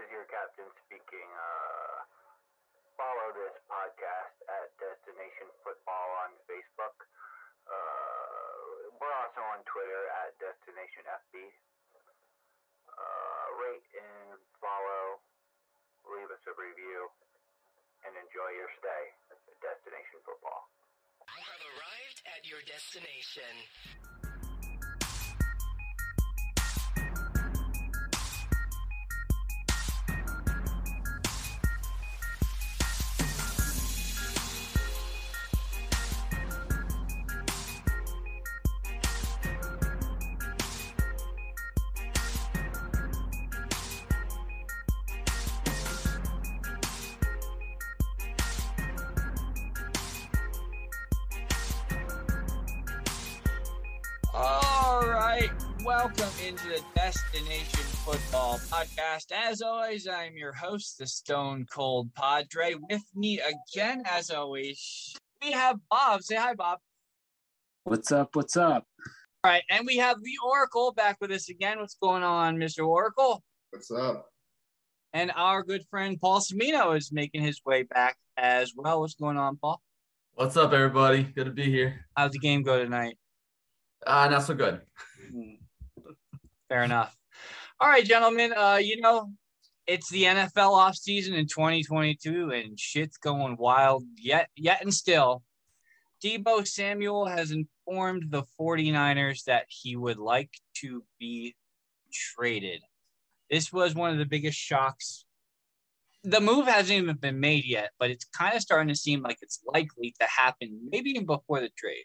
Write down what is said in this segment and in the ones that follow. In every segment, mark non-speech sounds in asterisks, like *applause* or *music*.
is your captain speaking. Uh, follow this podcast at Destination Football on Facebook. Uh, we're also on Twitter at Destination FB. Uh, rate and follow, leave us a review, and enjoy your stay at Destination Football. You have arrived at your destination. Into the Destination Football Podcast. As always, I'm your host, the Stone Cold Padre. With me again, as always, we have Bob. Say hi, Bob. What's up? What's up? All right, and we have the Oracle back with us again. What's going on, Mr. Oracle? What's up? And our good friend Paul Semino is making his way back as well. What's going on, Paul? What's up, everybody? Good to be here. How's the game go tonight? Uh, not so good. Fair enough. All right, gentlemen. Uh, you know, it's the NFL offseason in 2022, and shit's going wild yet, yet and still. Deebo Samuel has informed the 49ers that he would like to be traded. This was one of the biggest shocks. The move hasn't even been made yet, but it's kind of starting to seem like it's likely to happen, maybe even before the trade.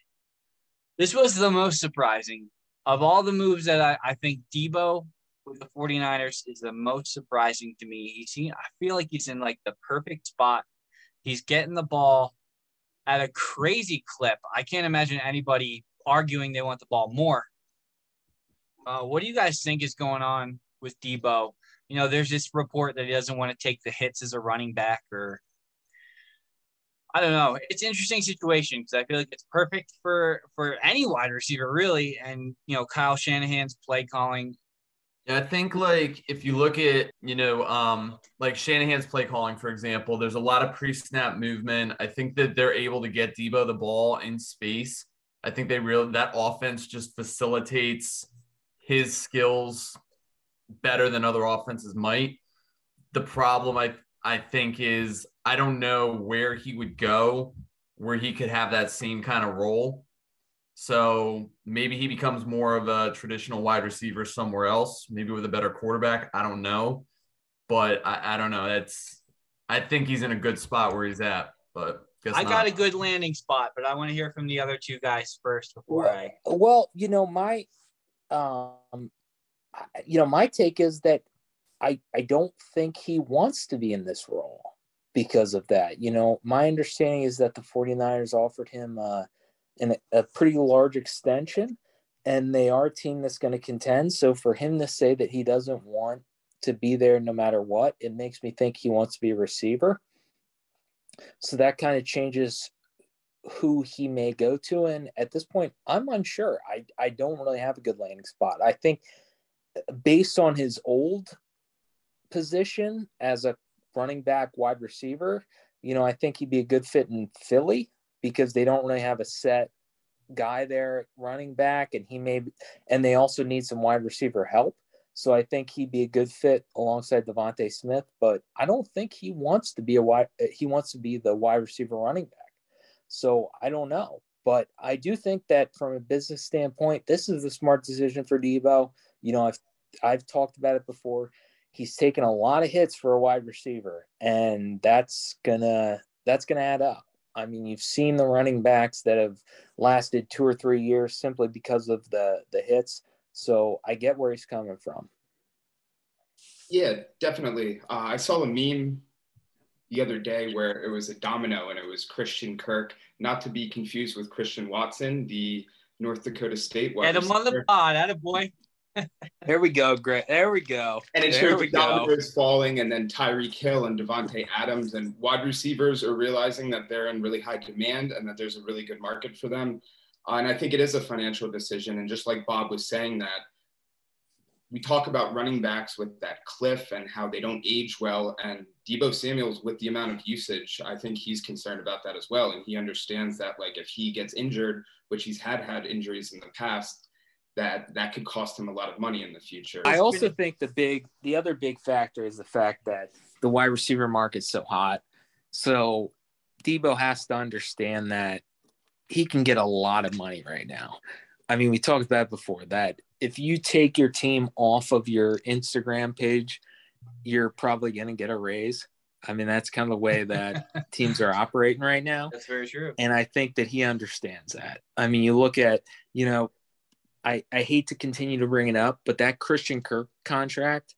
This was the most surprising of all the moves that I, I think Deebo with the 49ers is the most surprising to me. He's seen, I feel like he's in like the perfect spot. He's getting the ball at a crazy clip. I can't imagine anybody arguing they want the ball more. Uh, what do you guys think is going on with Deebo? You know, there's this report that he doesn't want to take the hits as a running back, or I don't know. It's an interesting situation because I feel like it's perfect for for any wide receiver, really. And you know, Kyle Shanahan's play calling. Yeah, I think like if you look at, you know, um, like Shanahan's play calling, for example, there's a lot of pre-snap movement. I think that they're able to get Deebo the ball in space. I think they real that offense just facilitates his skills better than other offenses might. The problem I I think is I don't know where he would go where he could have that same kind of role. So maybe he becomes more of a traditional wide receiver somewhere else, maybe with a better quarterback. I don't know. But I, I don't know. That's I think he's in a good spot where he's at, but I not. got a good landing spot, but I want to hear from the other two guys first before I. Well, you know, my um you know, my take is that I I don't think he wants to be in this role because of that. You know, my understanding is that the 49ers offered him uh an, a pretty large extension and they are a team that's going to contend. So for him to say that he doesn't want to be there no matter what, it makes me think he wants to be a receiver. So that kind of changes who he may go to. And at this point, I'm unsure. I, I don't really have a good landing spot. I think based on his old position as a running back wide receiver, you know, I think he'd be a good fit in Philly because they don't really have a set guy there running back and he may and they also need some wide receiver help. So I think he'd be a good fit alongside DeVonta Smith, but I don't think he wants to be a wide he wants to be the wide receiver running back. So I don't know. But I do think that from a business standpoint, this is the smart decision for Deebo. You know, I've I've talked about it before. He's taken a lot of hits for a wide receiver, and that's gonna that's gonna add up. I mean, you've seen the running backs that have lasted two or three years simply because of the the hits. So I get where he's coming from. Yeah, definitely. Uh, I saw a meme the other day where it was a domino and it was Christian Kirk, not to be confused with Christian Watson, the North Dakota State wide Get him on the pod, that a boy. There we go, Grant. There we go. And it there showed we the dominoes falling, and then Tyreek Hill and Davante Adams and wide receivers are realizing that they're in really high demand and that there's a really good market for them. Uh, and I think it is a financial decision. And just like Bob was saying, that we talk about running backs with that cliff and how they don't age well. And Deebo Samuel's with the amount of usage, I think he's concerned about that as well. And he understands that like if he gets injured, which he's had had injuries in the past, that that could cost him a lot of money in the future. I also think the big, the other big factor is the fact that the wide receiver market's so hot. So Deebo has to understand that he can get a lot of money right now. I mean, we talked about before that if you take your team off of your Instagram page, you're probably going to get a raise. I mean, that's kind of the way that *laughs* teams are operating right now. That's very true. And I think that he understands that. I mean, you look at, you know, I, I hate to continue to bring it up, but that Christian Kirk contract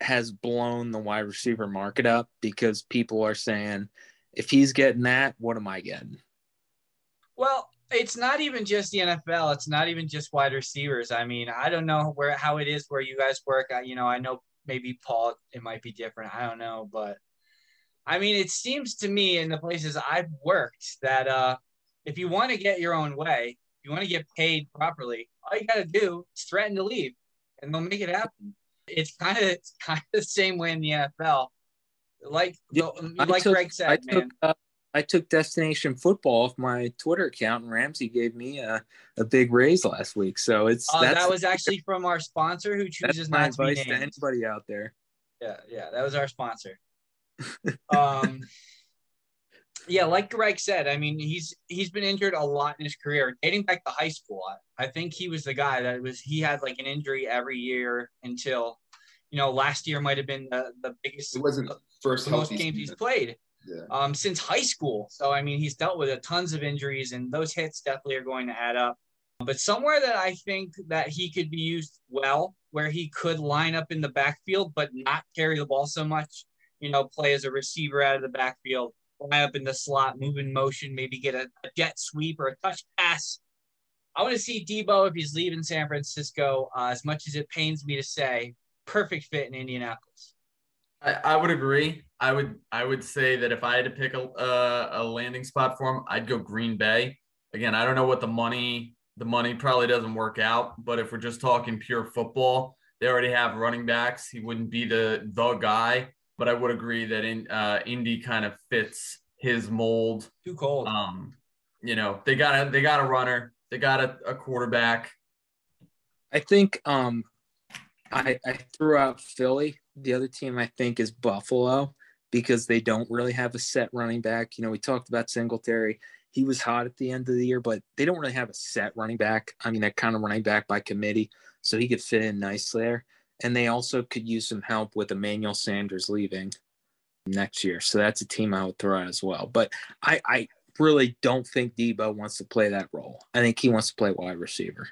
has blown the wide receiver market up because people are saying, if he's getting that, what am I getting? Well, it's not even just the NFL. It's not even just wide receivers. I mean, I don't know where how it is where you guys work. I, you know, I know maybe Paul, it might be different. I don't know, but I mean, it seems to me in the places I've worked that uh, if you want to get your own way, if you want to get paid properly, all you got to do is threaten to leave, and they'll make it happen. It's kind of it's kind of the same way in the NFL. Like Yeah, like took- Greg said, I man. took uh, I took Destination Football off my Twitter account, and Ramsey gave me a, a big raise last week. So it's Uh, that was actually from our sponsor who chooses my not to be advice to anybody out there. Yeah, yeah, that was our sponsor. *laughs* um, yeah, like Greg said, I mean, he's he's been injured a lot in his career, dating back to high school. I, I think he was the guy that was he had like an injury every year until, you know, last year might have been the, the biggest, It wasn't first most games he's played Yeah. um, since high school. So I mean, he's dealt with a tons of injuries, and those hits definitely are going to add up. But somewhere that I think that he could be used well, where he could line up in the backfield but not carry the ball so much. You know, play as a receiver out of the backfield, line up in the slot, move in motion, maybe get a, a jet sweep or a touch pass. I want to see Deebo if he's leaving San Francisco. Uh, as much as it pains me to say, perfect fit in Indianapolis. I, I would agree. I would I would say that if I had to pick a, a a landing spot for him, I'd go Green Bay. Again, I don't know what the money the money probably doesn't work out, but if we're just talking pure football, they already have running backs. He wouldn't be the the guy, but I would agree that in uh, Indy kind of fits his mold. Too cold. Um, you know, they got a they got a runner, they got a, a quarterback. I think um, I, I threw out Philly. The other team I think is Buffalo because they don't really have a set running back. You know, we talked about Singletary. He was hot at the end of the year, but they don't really have a set running back. I mean, they're kind of running back by committee, so he could fit in nice there. And they also could use some help with Emmanuel Sanders leaving next year. So that's a team I would throw out as well. But I, I really don't think Deebo wants to play that role. I think he wants to play wide receiver.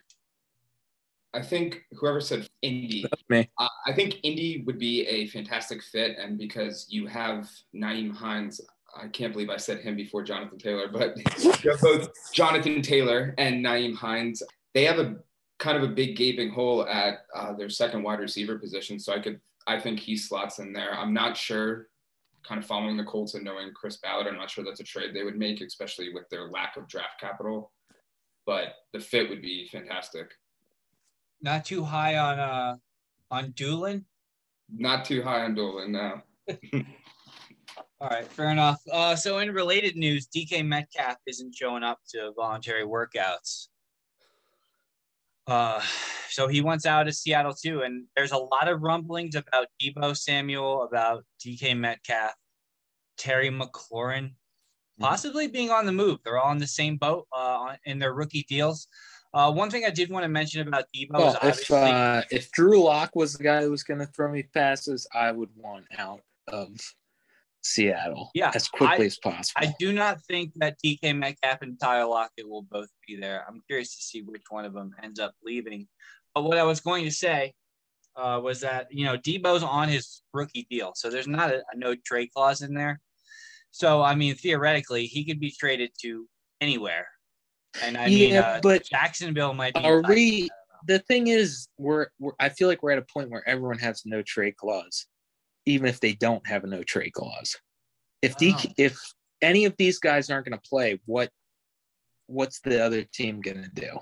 I think whoever said Indy, me. uh, I think Indy would be a fantastic fit, and because you have Nyheim Hines, I can't believe I said him before Jonathan Taylor, but *laughs* both Jonathan Taylor and Nyheim Hines. They have a kind of a big gaping hole at uh, their second wide receiver position, so I could, I think he slots in there. I'm not sure. Kind of following the Colts and knowing Chris Ballard, I'm not sure that's a trade they would make, especially with their lack of draft capital. But the fit would be fantastic. Not too high on uh on Dulin. Not too high on Dolan now. *laughs* All right, fair enough. Uh, so in related news, DK Metcalf isn't showing up to voluntary workouts. Uh, so he wants out of Seattle too, and there's a lot of rumblings about Deebo Samuel, about DK Metcalf, Terry McLaurin, possibly being on the move. They're all in the same boat uh, in their rookie deals. Uh, one thing I did want to mention about Deebo is Well, if uh, if Drew Lock was the guy who was going to throw me passes, I would want out of Seattle Yeah, as quickly I- as possible. I do not think that DK Metcalf and Tyler Lockett will both be there. I'm curious to see which one of them ends up leaving. But what I was going to say uh, was that you know Deebo's on his rookie deal, so there's not a, a no trade clause in there. So I mean, theoretically, he could be traded to anywhere. And I mean, Yeah, uh, but Jacksonville might be. Are we? The thing is, we're, we're I feel like we're at a point where everyone has no trade clause, even if they don't have a no trade clause. If Wow. DK, if any of these guys aren't going to play, what what's the other team going to do?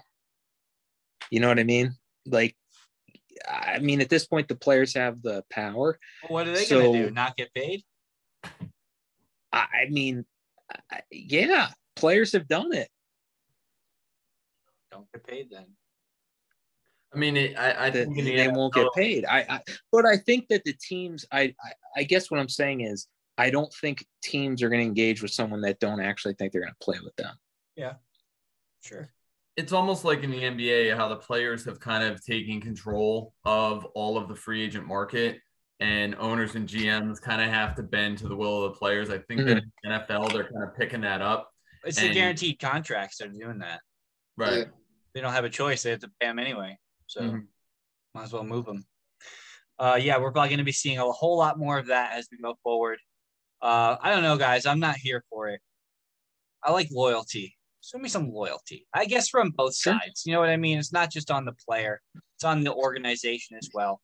You know what I mean? Like, I mean, at this point, the players have the power. What are they So- going to do? Not get paid? I mean, yeah, players have done it. Don't get paid then. I mean, it, I, I that think they won't get paid. I, I but I think that the teams I, I I guess what I'm saying is I don't think teams are going to engage with someone that don't actually think they're going to play with them. Yeah, sure. it's almost like in the NBA how the players have kind of taken control of all of the free agent market and owners and GMs kind of have to bend to the will of the players. I think that mm-hmm. in the NFL they're kind of picking that up. It's the guaranteed contracts They're doing that. Right. They don't have a choice. They have to pay them anyway. So Mhm. might as well move them. Uh, yeah, we're probably going to be seeing a whole lot more of that as we go forward. Uh, I don't know, guys. I'm not here for it. I like loyalty. Show me some loyalty. I guess from both Sure. sides. You know what I mean? It's not just on the player; it's on the organization as well.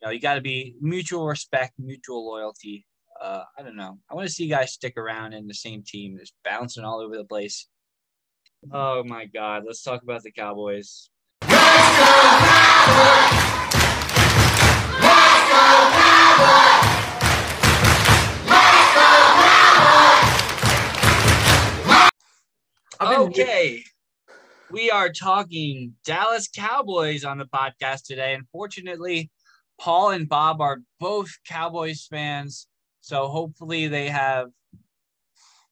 You know, you got to be mutual respect, mutual loyalty. Uh, I don't know. I want to see you guys stick around in the same team, just bouncing all over the place. Oh my God! Let's talk about the Cowboys. Okay. We are talking Dallas Cowboys on the podcast today. Unfortunately, Paul and Bob are both Cowboys fans. So hopefully they have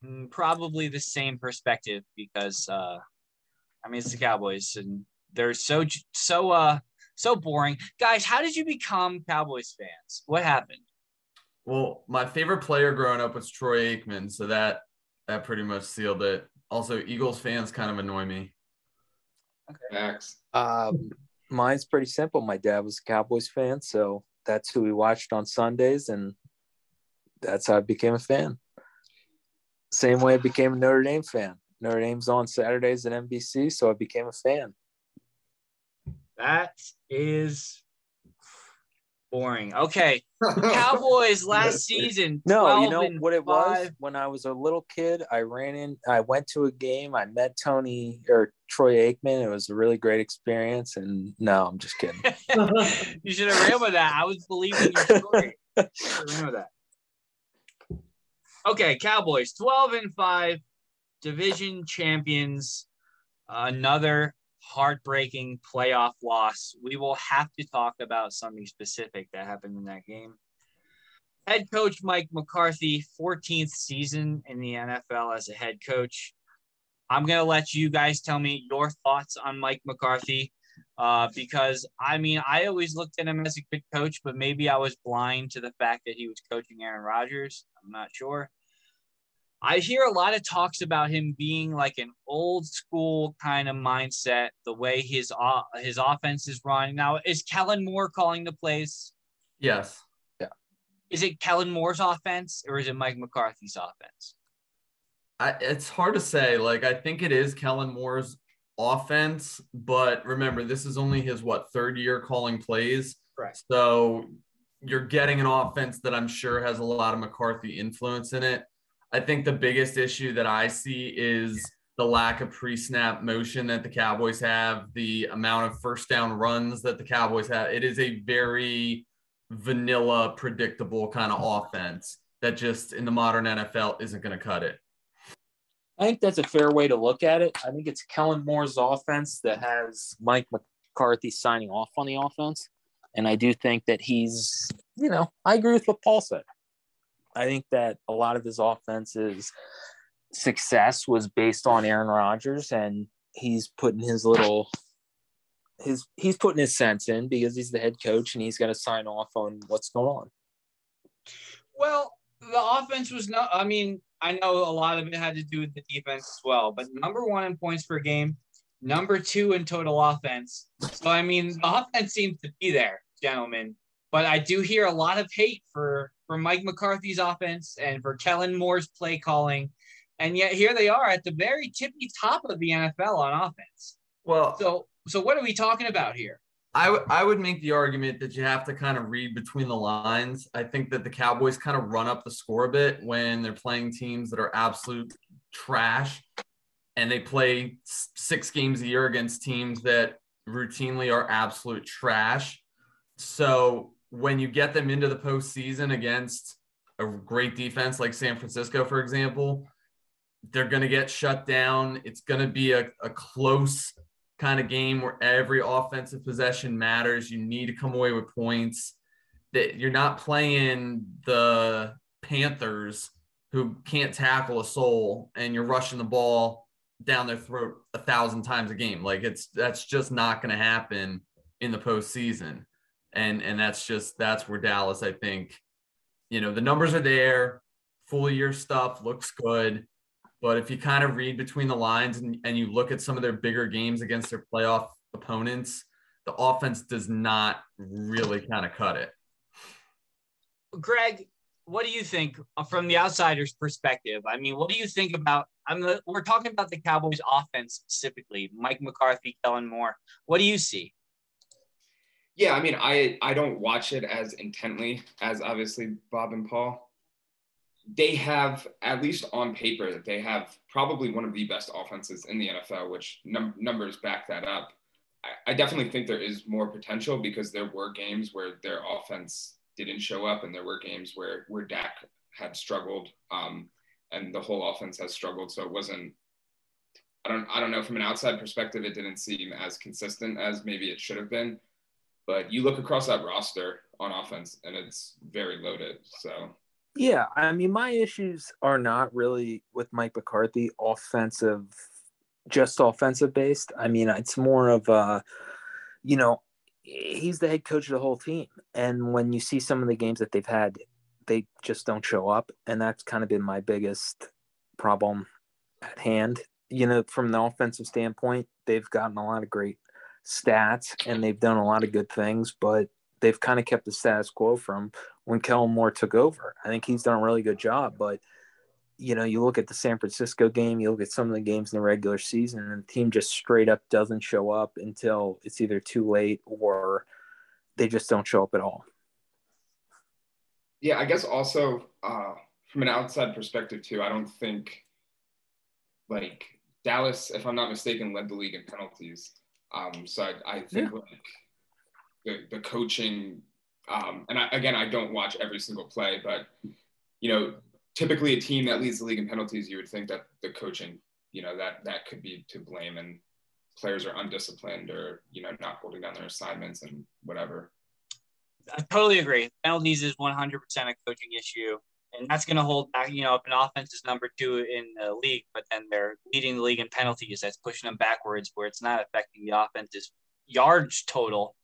mm, probably the same perspective because uh I mean it's the Cowboys and they're so so uh so boring. Guys, how did you become Cowboys fans? What happened? Well, my favorite player growing up was Troy Aikman, so that that pretty much sealed it. Also, Eagles fans kind of annoy me. Okay. Max. Um, mine's pretty simple. My dad was a Cowboys fan, so that's who we watched on Sundays, and that's how I became a fan. Same way I became a Notre Dame fan. Notre Dame's on Saturdays at NBC, so I became a fan. That is boring. Okay. *laughs* Cowboys last season. No, you know what it was when I was a little kid. I ran in. I went to a game. I met Tony or Troy Aikman. It was a really great experience. And no, I'm just kidding. *laughs* you should have ran with that. I was believing your story. You should have ran with that. Okay, Cowboys, 12 and 5, division champions. Another heartbreaking playoff loss. We will have to talk about something specific that happened in that game. Head coach Mike McCarthy, 14th season in the NFL as a head coach. I'm going to let you guys tell me your thoughts on Mike McCarthy uh, because I mean, I always looked at him as a good coach, but maybe I was blind to the fact that he was coaching Aaron Rodgers. I'm not sure. I hear a lot of talks about him being like an old school kind of mindset, the way his uh, his offense is run. Now, is Kellen Moore calling the plays? Yes. Yeah. Is it Kellen Moore's offense or is it Mike McCarthy's offense? I, it's hard to say. Like, I think it is Kellen Moore's offense, but remember, this is only his what third year calling plays. Correct. So you're getting an offense that I'm sure has a lot of McCarthy influence in it. I think the biggest issue that I see is the lack of pre-snap motion that the Cowboys have, the amount of first down runs that the Cowboys have. It is a very vanilla, predictable kind of offense that just in the modern NFL isn't going to cut it. I think that's a fair way to look at it. I think it's Kellen Moore's offense that has Mike McCarthy signing off on the offense. And I do think that he's, you know, I agree with what Paul said. I think that a lot of his offense's success was based on Aaron Rodgers, and he's putting his little his he's putting his sense in because he's the head coach and he's got to sign off on what's going on. Well, the offense was not. I mean, I know a lot of it had to do with the defense as well, but number one in points per game, number two in total offense. So I mean, the offense seems to be there, gentlemen. But I do hear a lot of hate for for Mike McCarthy's offense and for Kellen Moore's play calling, and yet here they are at the very tippy top of the NFL on offense. Well, So, so what are we talking about here? I, w- I would make the argument that you have to kind of read between the lines. I think that the Cowboys kind of run up the score a bit when they're playing teams that are absolute trash and they play six games a year against teams that routinely are absolute trash. so when you get them into the postseason against a great defense like San Francisco, for example, they're going to get shut down. It's going to be a, a close kind of game where every offensive possession matters. You need to come away with points. That you're not playing the Panthers who can't tackle a soul and you're rushing the ball down their throat a thousand times a game. Like it's that's just not going to happen in the postseason. And and that's just that's where Dallas, I think, you know, the numbers are there, full year stuff looks good. But if you kind of read between the lines and, and you look at some of their bigger games against their playoff opponents, the offense does not really kind of cut it. Greg, what do you think from the outsider's perspective? I mean, what do you think about? I'm we're talking about the Cowboys' offense specifically. Mike McCarthy, Kellen Moore. What do you see? Yeah, I mean, I I don't watch it as intently as obviously Bob and Paul. They have, at least on paper, they have probably one of the best offenses in the NFL, which num- numbers back that up. I, I definitely think there is more potential because there were games where their offense didn't show up, and there were games where where Dak had struggled, um, and the whole offense has struggled. So it wasn't. I don't. I don't know. From an outside perspective, it didn't seem as consistent as maybe it should have been. But you look across that roster on offense, and it's very loaded. So yeah, I mean, my issues are not really with Mike McCarthy offensive, just offensive based. I mean, it's more of a, you know, he's the head coach of the whole team. And when you see some of the games that they've had, they just don't show up. And that's kind of been my biggest problem at hand. You know, from the offensive standpoint, they've gotten a lot of great stats and they've done a lot of good things, but they've kind of kept the status quo from when Kellen Moore took over. I think he's done a really good job, but you know, you look at the San Francisco game, you look at some of the games in the regular season, and the team just straight up doesn't show up until it's either too late or they just don't show up at all. Yeah, I guess also uh, from an outside perspective too, I don't think like Dallas, if I'm not mistaken, led the league in penalties. Um, so I, I think yeah. like the, the coaching, um, and I, again, I don't watch every single play, but you know, typically a team that leads the league in penalties, you would think that the coaching, you know, that that could be to blame, and players are undisciplined or you know not holding down their assignments and whatever. I totally agree. Penalties is 100% a coaching issue and that's going to hold back. You know, if an offense is number two in the league, but then they're leading the league in penalties, that's pushing them backwards, where it's not affecting the offense's yards total,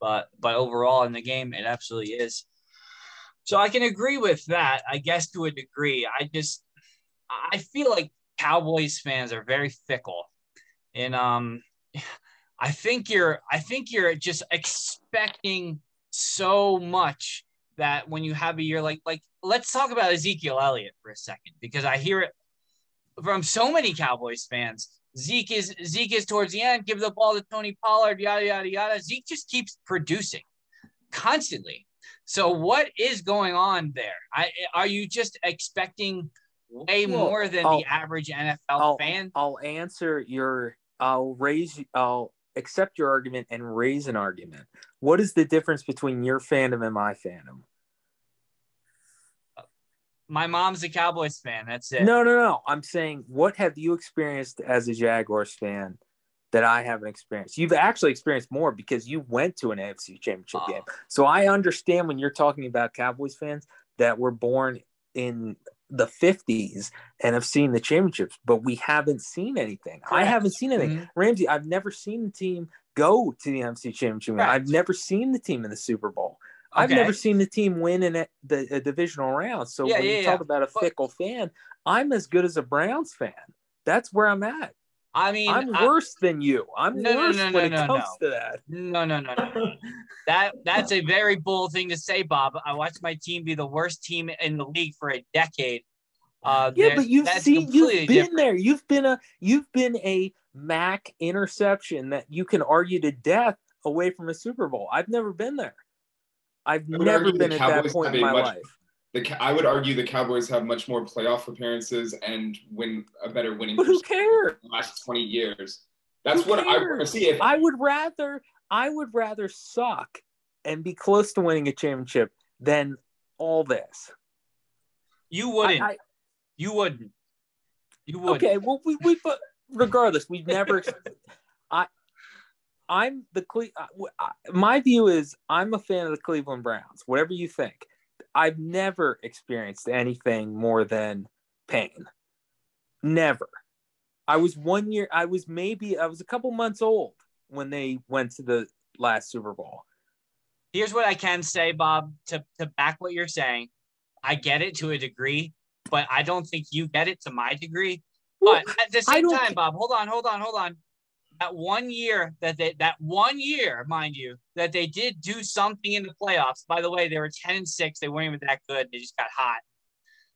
but but overall in the game, it absolutely is. So I can agree with that, I guess to a degree. I just I feel like Cowboys fans are very fickle, and um, *laughs* I think you're I think you're just expecting so much that when you have a year like like let's talk about Ezekiel Elliott for a second because I hear it from so many Cowboys fans. Zeke is Zeke is towards the end. Give the ball to Tony Pollard. Yada yada yada. Zeke just keeps producing constantly. So what is going on there? I, are you just expecting way well, more than I'll, the average NFL I'll, fan? I'll answer your. I'll raise. I'll accept your argument and raise an argument. What is the difference between your fandom and my fandom? My mom's a Cowboys fan. That's it. No, no, no. I'm saying, what have you experienced as a Jaguars fan that I haven't experienced? You've actually experienced more because you went to an AFC championship oh. game. So I understand when you're talking about Cowboys fans that were born in the 50s and have seen the championships, but we haven't seen anything. Correct. I haven't seen anything. Mm-hmm. Ramsey, I've never seen the team go to the NFC championship. Correct. I've never seen the team in the Super Bowl. I've never seen the team win in a, the a divisional round. So yeah, when yeah, you talk about a fickle but, fan, I'm as good as a Browns fan. That's where I'm at. I mean, I'm I, worse than you. I'm no, worse no, no, when it comes to that. No, no, no, no. *laughs* that that's a very bold thing to say, Bob. I watched my team be the worst team in the league for a decade. Uh, yeah, but you've seen, you've been different. there. You've been a, you've been a Mac interception that you can argue to death away from a Super Bowl. I've never been there. I've never been at that point in my much, life. The, I would argue the Cowboys have much more playoff appearances and win a better winning. But who cares? The last twenty years. That's who what cares? I want to see. If I would rather, I would rather suck and be close to winning a championship than all this. You wouldn't. I- I- you wouldn't. You wouldn't. Okay, well, we, we but regardless, we've never. *laughs* I, I'm the Cle. Uh, I- I- uh, My view is I'm a fan of the Cleveland Browns. Whatever you think, I've never experienced anything more than pain. Never. I was one year. I was maybe. I was a couple months old when they went to the last Super Bowl. Here's what I can say, Bob, to, to back what you're saying. I get it to a degree, but I don't think you get it to my degree. But at the same time, Bob, hold on, hold on, hold on. That one year that they that one year, mind you, that they did do something in the playoffs. By the way, they were 10 and 6. They weren't even that good. They just got hot.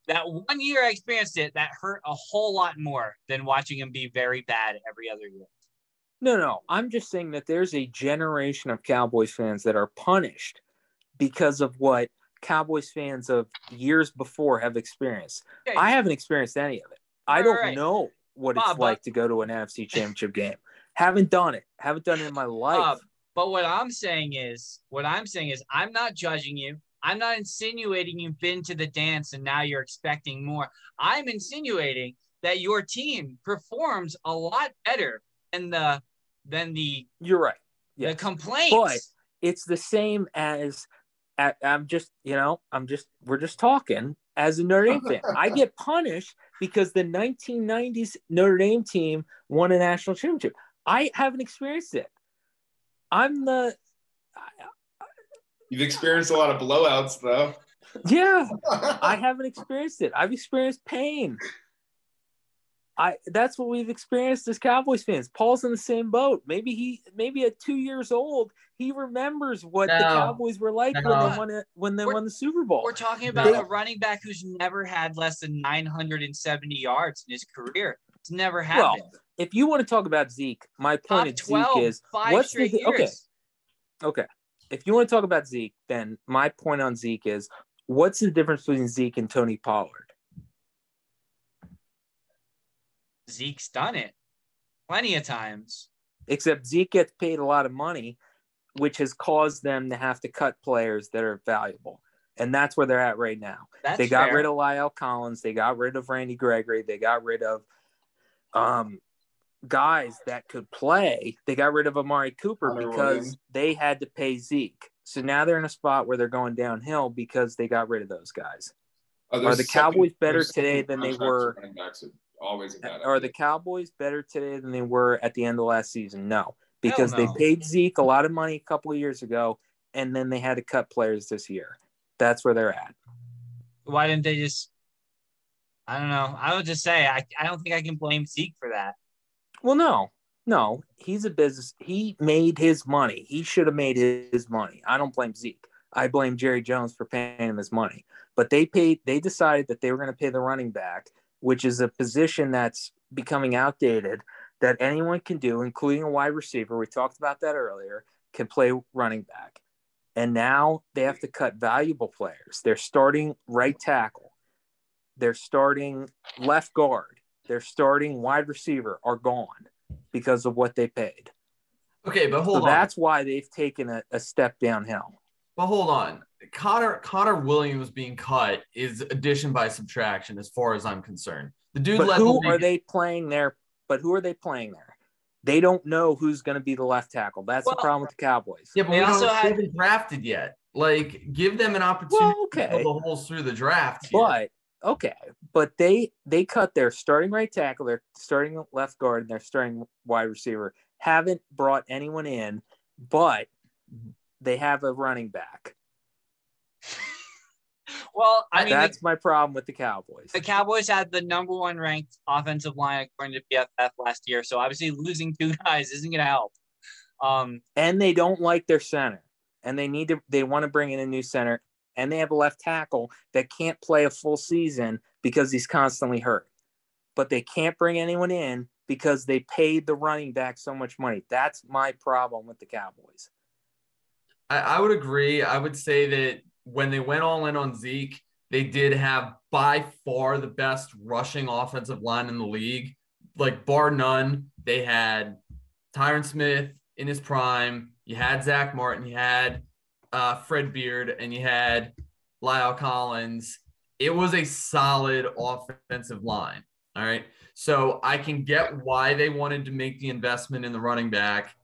That one year I experienced it, that hurt a whole lot more than watching them be very bad every other year. No, no. I'm just saying that there's a generation of Cowboys fans that are punished because of what Cowboys fans of years before have experienced. Okay. I haven't experienced any of it. I don't right. know what Bob, it's like to go to an NFC championship game. Haven't done it. Haven't done it in my life. Uh, but what I'm saying is, what I'm saying is, I'm not judging you. I'm not insinuating you've been to the dance and now you're expecting more. I'm insinuating that your team performs a lot better than the than the You're right. the complaints. But it's the same as I'm just, you know, I'm just, we're just talking as a Notre Dame fan. I get punished because the 1990s Notre Dame team won a national championship. I haven't experienced it. I'm the, You've experienced a lot of blowouts, though. yeah, *laughs* I haven't experienced it. I've experienced pain. I that's what we've experienced as Cowboys fans. Paul's in the same boat. Maybe he maybe at two years old, he remembers what the Cowboys were like when they won it when they We're- won the Super Bowl. We're talking about They- a running back who's never had less than 970 yards in his career. It's never Well, if you want to talk about Zeke, my point Top of Zeke is what's the years. okay, okay. If you want to talk about Zeke, then my point on Zeke is what's the difference between Zeke and Tony Pollard? Zeke's done it plenty of times. Except Zeke gets paid a lot of money, which has caused them to have to cut players that are valuable. And that's where they're at right now. That's they got fair. rid of La'el Collins. They got rid of Randy Gregory. They got rid of um, guys that could play. They got rid of Amari Cooper Connor because Williams. they had to pay Zeke. So now they're in a spot where they're going downhill because they got rid of those guys. Oh, Are the second- Cowboys better today than they were- for are always a bad Are the. Cowboys better today than they were at the end of last season? No, because no. they paid Zeke a lot of money a couple of years ago, and then they had to cut players this year. That's where they're at. Why didn't they just? I don't know. I would just say I, I don't think I can blame Zeke for that. Well, no, no, he's a business. He made his money. He should have made his money. I don't blame Zeke. I blame Jerry Jones for paying him his money. But they paid. They decided that they were going to pay the running back, which is a position that's becoming outdated. That anyone can do, including a wide receiver. We talked about that earlier. Can play running back, and now they have to cut valuable players. They're starting right tackle. They're starting left guard. They're starting wide receiver are gone because of what they paid. Okay, but hold so on. that's why they've taken a, a step downhill. But hold on. Connor Connor Williams being cut is addition by subtraction, as far as I'm concerned. The dude But led the who league- are they playing there? But who are they playing there? They don't know who's going to be the left tackle. That's Well, the problem with the Cowboys. Yeah, but They we also don't had- haven't drafted yet. Like, give them an opportunity Well, to okay. the holes through the draft. here. But okay, but they they cut their starting right tackle, their starting left guard, and their starting wide receiver. Haven't brought anyone in, but they have a running back. *laughs* Well, I mean, the, That's my problem with the Cowboys. the Cowboys had the number one ranked offensive line according to PFF last year, so obviously losing two *laughs* guys isn't going to help. Um, and they don't like their center and they need to they want to bring in a new center and they have a left tackle that can't play a full season because he's constantly hurt but they can't bring anyone in because they paid the running back so much money that's my problem with the cowboys I, I would agree. I would say that when they went all in on Zeke, they did have by far the best rushing offensive line in the league. Like, bar none, they had Tyron Smith in his prime. You had Zack Martin. You had uh, Fred Beard and you had La'el Collins, it was a solid offensive line. All right. So I can get why they wanted to make the investment in the running back.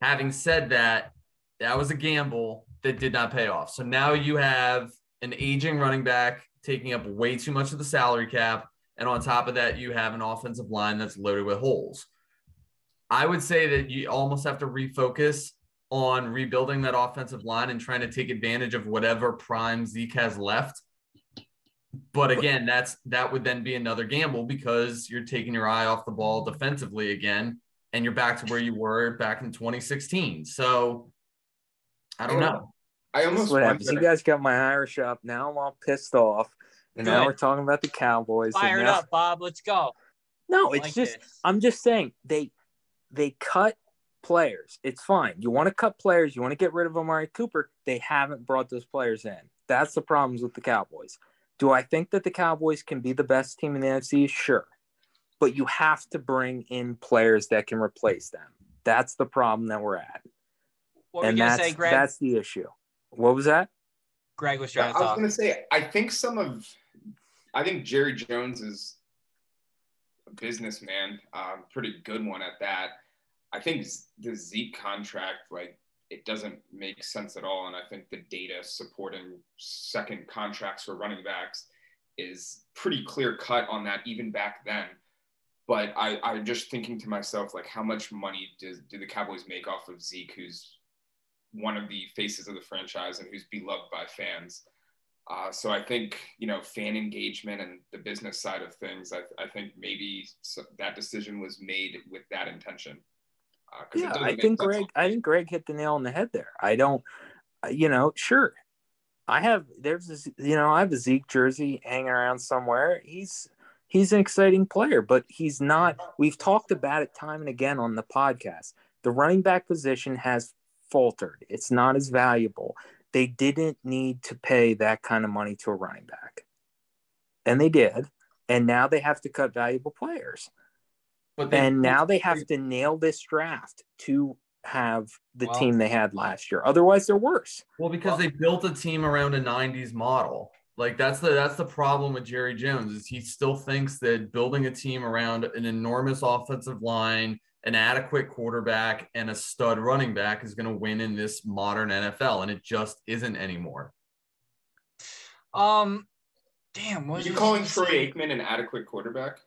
Having said that, that was a gamble that did not pay off. So now you have an aging running back taking up way too much of the salary cap. And on top of that, you have an offensive line that's loaded with holes. I would say that you almost have to refocus on rebuilding that offensive line and trying to take advantage of whatever prime Zeke has left. But again, that's that would then be another gamble because you're taking your eye off the ball defensively again, and you're back to where you were back in 2016. So I don't know. I almost what happens. You guys got my Irish up. Now I'm all pissed off. And now we're talking about the Cowboys. and Fire it now- up, Bob. Let's go. No, it's like just this. I'm just saying they they cut players. It's fine. You want to cut players, you want to get rid of Amari Cooper. They haven't brought those players in. That's the problems with the Cowboys. Do I think that the Cowboys can be the best team in the NFC? Sure. But you have to bring in players that can replace them. That's the problem that we're at. What were you gonna that's say, Greg? that's the issue. What was that? Greg was Yeah, trying I was going to say, I think some of, I think Jerry Jones is a businessman, um, pretty good one at that. I think the Zeke contract, like, it doesn't make sense at all. And I think the data supporting second contracts for running backs is pretty clear cut on that, even back then. But I, I'm just thinking to myself, like, how much money does, do the Cowboys make off of Zeke, who's one of the faces of the franchise and who's beloved by fans? Uh, so I think you know fan engagement and the business side of things. I, I think maybe so, that decision was made with that intention. Uh, Yeah, I think sense. Greg. I think Greg hit the nail on the head there. I don't, uh, you know, sure. I have there's this, you know, I have a Zeke jersey hanging around somewhere. He's he's an exciting player, but he's not. We've talked about it time and again on the podcast. The running back position has faltered. It's not as valuable. They didn't need to pay that kind of money to a running back, and they did. And now they have to cut valuable players But they, and now they have to nail this draft to have the Well- team they had last year. Otherwise, they're worse. Well, because they built a team around a '90s model. Like that's the that's the problem with Jerry Jones is he still thinks that building a team around an enormous offensive line, an adequate quarterback, and a stud running back is going to win in this modern NFL, and it just isn't anymore. Um, damn. What Are you I calling Troy? Aikman an adequate quarterback?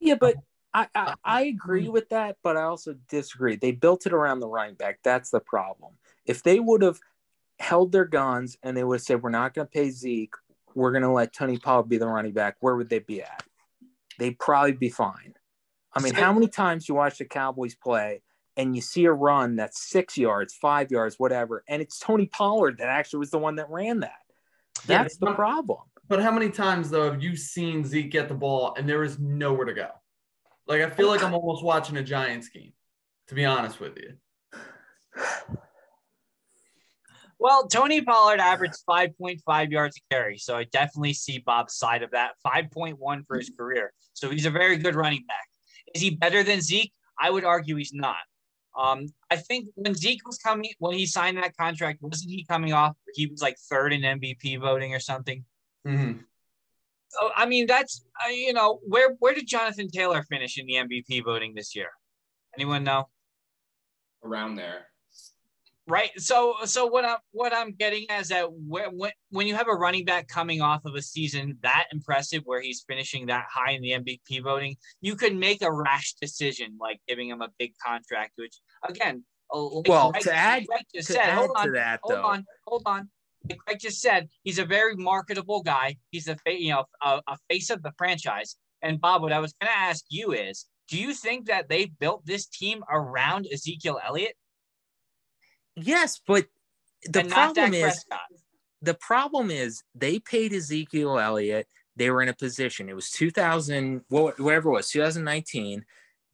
Yeah, but I, I, uh, I agree mm. with that, but I also disagree. They built it around the running back. That's the problem. If they would have held their guns and they would have said, we're not going to pay Zeke, we're going to let Tony Pollard be the running back, where would they be at? They'd probably be fine. I mean, how many times you watch the Cowboys play and you see a run that's six yards, five yards, whatever, and it's Tony Pollard that actually was the one that ran that? Yeah, That's the but- problem. But how many times though have you seen Zeke get the ball and there is nowhere to go? Like I feel like I'm almost watching a Giants game, to be honest with you. Well, Tony Pollard averaged 5.5 yards a carry, so I definitely see Bob's side of that. 5.1 for his career, so he's a very good running back. Is he better than Zeke? I would argue he's not. Um, I think when Zeke was coming, when he signed that contract, wasn't he coming off? He was like third in MVP voting or something. Mm-hmm. Oh, I mean, that's uh, you know where where did Jonathan Taylor finish in the MVP voting this year? Anyone know? Around there. Right. So so what I'm what I'm getting at is that when when when you have a running back coming off of a season that impressive where he's finishing that high in the MVP voting, you could make a rash decision like giving him a big contract, which again, like Well, Greg- to add- Greg To said, add hold on, to that, hold though, on, hold on. Like Greg just said, he's a very marketable guy. He's a you know a, a face of the franchise. And Bob, what I was going to ask you is, do you think that they built this team around Ezekiel Elliott yes, but the and problem is Prescott? the problem is they paid Ezekiel Elliott. They were in a position. It was 2000, whatever it was, 2019.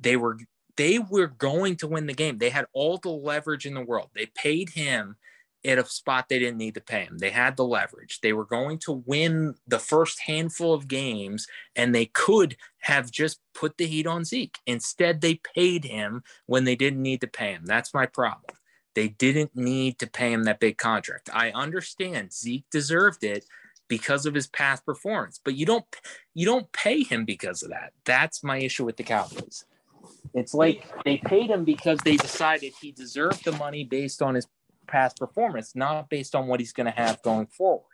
They were they were going to win the game. They had all the leverage in the world. They paid him at a spot they didn't need to pay him. They had the leverage. They were going to win the first handful of games, and they could have just put the heat on Zeke. Instead, they paid him when they didn't need to pay him. That's my problem. They didn't need to pay him that big contract. I understand Zeke deserved it because of his past performance, but you don't you don't pay him because of that. That's my issue with the Cowboys. It's like they paid him because they decided he deserved the money based on his past performance, not based on what he's going to have going forward.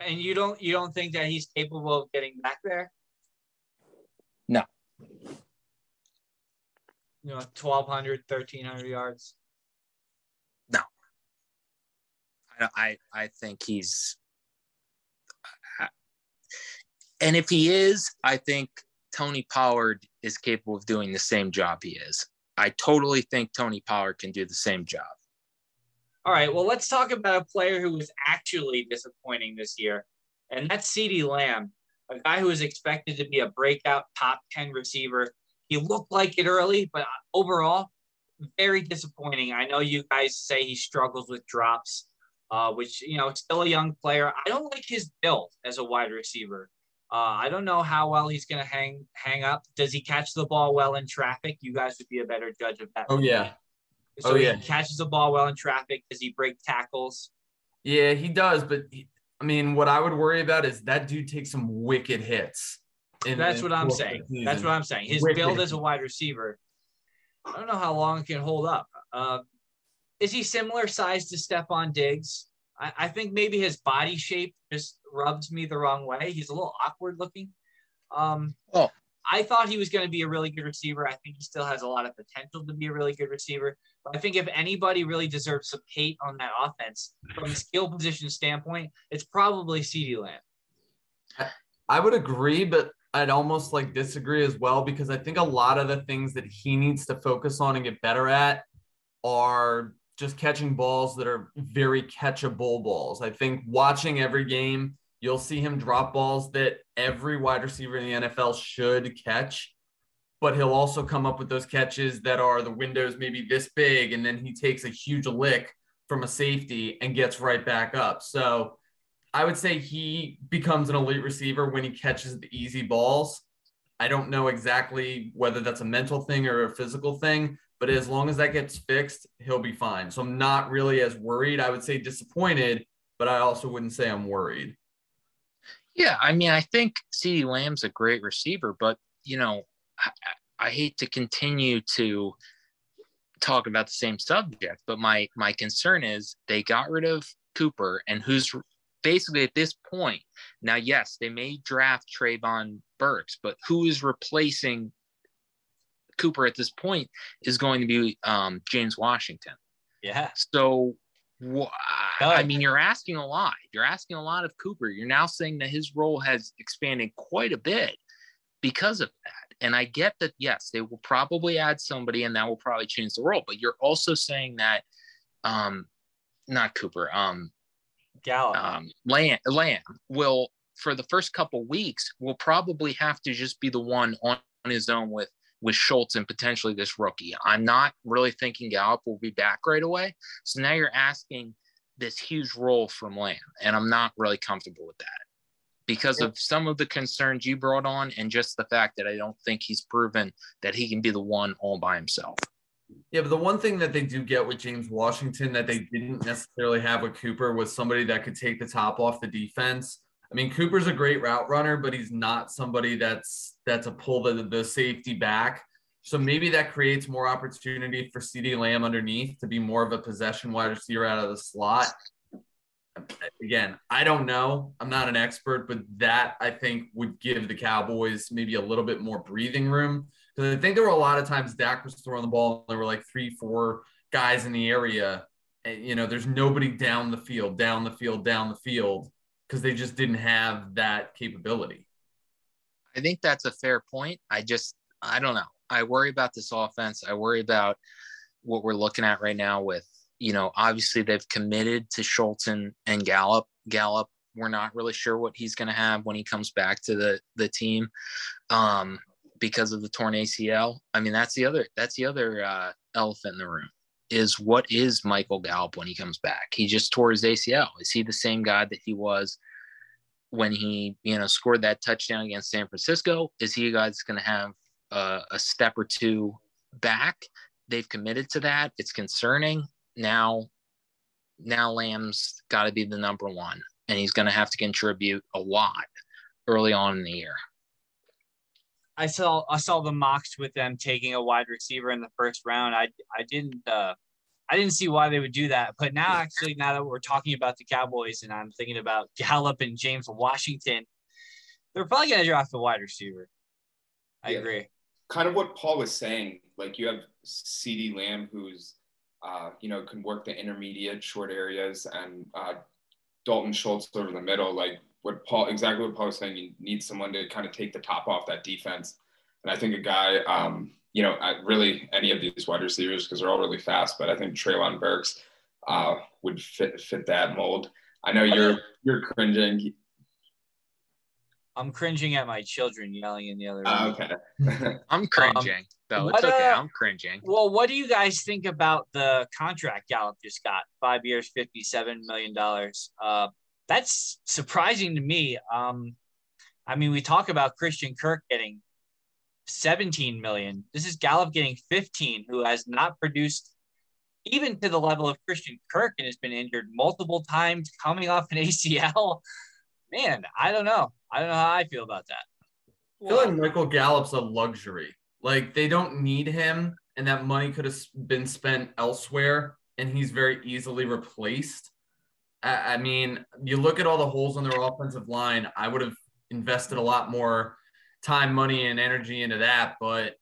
And you don't you don't think that he's capable of getting back there? No. You know, 1,200, 1,300 yards. No. I I, I think he's and if he is, I think Tony Pollard is capable of doing the same job he is. I totally think Tony Pollard can do the same job. All right, well, let's talk about a player who was actually disappointing this year, and that's CeeDee Lamb, a guy who was expected to be a breakout top 10 receiver. He looked like it early, but overall, very disappointing. I know you guys say he struggles with drops, uh, which, you know, still a young player. I don't like his build as a wide receiver. Uh, I don't know how well he's going to hang hang up. Does he catch the ball well in traffic? You guys would be a better judge of that. Oh yeah. So Oh, yeah. he catches the ball well in traffic. Does he break tackles? Yeah, he does, but he, I mean, what I would worry about is that dude takes some wicked hits. in- That's in what I'm saying. That's what I'm saying. His Wicked. build as a wide receiver, I don't know how long it can hold up. Uh, is he similar size to Stefon Diggs? I, I think maybe his body shape just rubs me the wrong way. He's a little awkward looking. Um, Oh. I thought he was going to be a really good receiver. I think he still has a lot of potential to be a really good receiver. But I think if anybody really deserves some hate on that offense from a skill position standpoint, it's probably CeeDee Lamb. I would agree, but I'd almost like disagree as well because I think a lot of the things that he needs to focus on and get better at are just catching balls that are very catchable balls. I think watching every game, you'll see him drop balls that every wide receiver in the NFL should catch, but he'll also come up with those catches that are the windows maybe this big, and then he takes a huge lick from a safety and gets right back up. So I would say he becomes an elite receiver when he catches the easy balls. I don't know exactly whether that's a mental thing or a physical thing, but as long as that gets fixed, he'll be fine. So I'm not really as worried. I would say disappointed, but I also wouldn't say I'm worried. Yeah, I mean, I think CeeDee Lamb's a great receiver, but you know, I, I hate to continue to talk about the same subject, but my my concern is they got rid of Cooper, and who's basically at this point now. Yes, they may draft Treylon Burks, but who is replacing Cooper at this point is going to be um, James Washington. Yeah. So, wh- I mean, you're asking a lot. You're asking a lot of Cooper. You're now saying that his role has expanded quite a bit because of that. And I get that, yes, they will probably add somebody and that will probably change the role. But you're also saying that, um, not Cooper, um, Gallup. um, Lamb, Lamb will, for the first couple weeks, will probably have to just be the one on, on his own with with Schultz and potentially this rookie. I'm not really thinking Gallup will be back right away. So now you're asking this huge role from Lamb, and I'm not really comfortable with that because of some of the concerns you brought on and just the fact that I don't think he's proven that he can be the one all by himself. Yeah, but the one thing that they do get with James Washington that they didn't necessarily have with Cooper was somebody that could take the top off the defense. I mean, Cooper's a great route runner, but he's not somebody that's that's a pull the the safety back. So maybe that creates more opportunity for CeeDee Lamb underneath to be more of a possession wide receiver out of the slot. Again, I don't know. I'm not an expert, but that I think would give the Cowboys maybe a little bit more breathing room. Because I think there were a lot of times Dak was throwing the ball, and there were like three, four guys in the area. And, you know, there's nobody down the field, down the field, down the field, because they just didn't have that capability. I think that's a fair point. I just, I don't know. I worry about this offense. I worry about what we're looking at right now with, you know, obviously they've committed to Schultz and, and Gallup. Gallup, we're not really sure what he's going to have when he comes back to the, the team um, because of the torn ACL. I mean, that's the other, that's the other uh, elephant in the room is what is Michael Gallup when he comes back? He just tore his ACL. Is he the same guy that he was when he you know scored that touchdown against San Francisco? Is he a guy that's going to have uh, a step or two back? they've committed to that. It's concerning. Now, now Lamb's got to be the number one, and he's going to have to contribute a lot early on in the year. I saw I saw the mocks with them taking a wide receiver in the first round. I I didn't uh, I didn't see why they would do that. But now actually now that we're talking about the Cowboys and I'm thinking about Gallup and James Washington, they're probably gonna draft a wide receiver. I Yeah. agree. kind of what Paul was saying. Like you have CeeDee Lamb, who's uh, you know can work the intermediate short areas, and uh, Dalton Schultz over the middle. Like what Paul exactly what Paul was saying. You need someone to kind of take the top off that defense. And I think a guy, um, you know, really any of these wide receivers because they're all really fast. But I think Treylon Burks uh, would fit fit that mold. I know you're you're cringing. I'm cringing at my children yelling in the other room. Uh, okay. *laughs* I'm cringing, though. It's what, okay. uh, I'm cringing. Well, what do you guys think about the contract Gallup just got? Five years, fifty-seven million dollars. Uh, that's surprising to me. Um, I mean, we talk about Christian Kirk getting seventeen million. This is Gallup getting fifteen, who has not produced even to the level of Christian Kirk and has been injured multiple times, coming off an *laughs* ACL. Man, I don't know. I don't know how I feel about that. I feel like Michael Gallup's a luxury. Like they don't need him, and that money could have been spent elsewhere, and he's very easily replaced. I, I mean, you look at all the holes on their offensive line. I would have invested a lot more time, money, and energy into that, but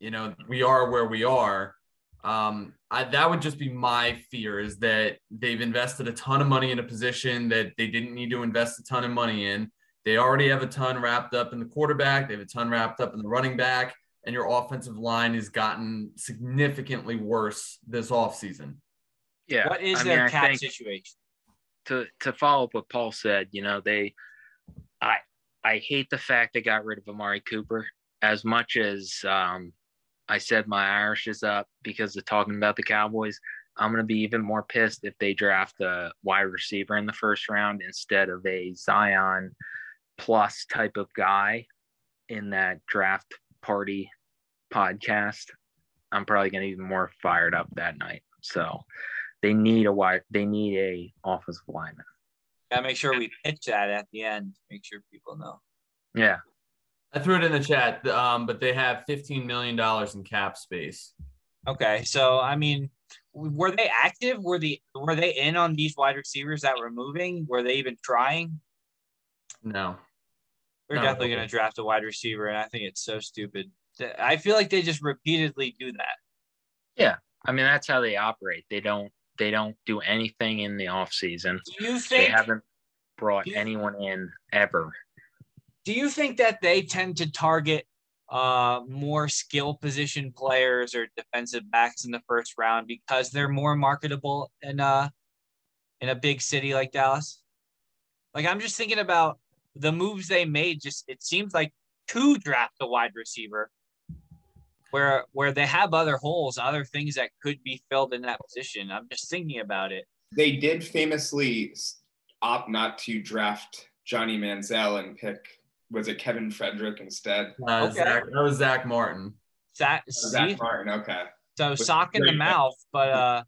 you know, we are where we are. Um, I, that would just be my fear is that they've invested a ton of money in a position that they didn't need to invest a ton of money in. They already have a ton wrapped up in the quarterback. They have a ton wrapped up in the running back, and your offensive line has gotten significantly worse this offseason. Yeah. What is I their mean, cap situation? to to follow up what Paul said, you know, they I I hate the fact they got rid of Amari Cooper as much as um I said my Irish is up because of talking about the Cowboys. I'm gonna be even more pissed if they draft a wide receiver in the first round instead of a Zion plus type of guy in that draft party podcast. I'm probably gonna be even more fired up that night. So they need a wide they need a offensive lineman. Gotta make sure we pitch that at the end. Make sure people know. Yeah. I threw it in the chat, um, but they have $15 million in cap space. Okay, so I mean, were they active? Were the were they in on these wide receivers that were moving? Were they even trying? No. They're No. definitely going to draft a wide receiver, and I think it's so stupid. I feel like they just repeatedly do that. Yeah, I mean that's how they operate. They don't they don't do anything in the off season. Do you think They haven't brought you- anyone in ever. Do you think that they tend to target uh, more skill position players or defensive backs in the first round because they're more marketable in a in a big city like Dallas? Like I'm just thinking about the moves they made. Just it seems like to draft a wide receiver, where where they have other holes, other things that could be filled in that position. I'm just thinking about it. they did famously opt not to draft Johnny Manziel and pick was it Kevin Frederick instead? Uh, Okay. Zack, that was Zack Martin. Zack, Oh. Zack Martin. Okay. So With sock in the great- mouth, but uh,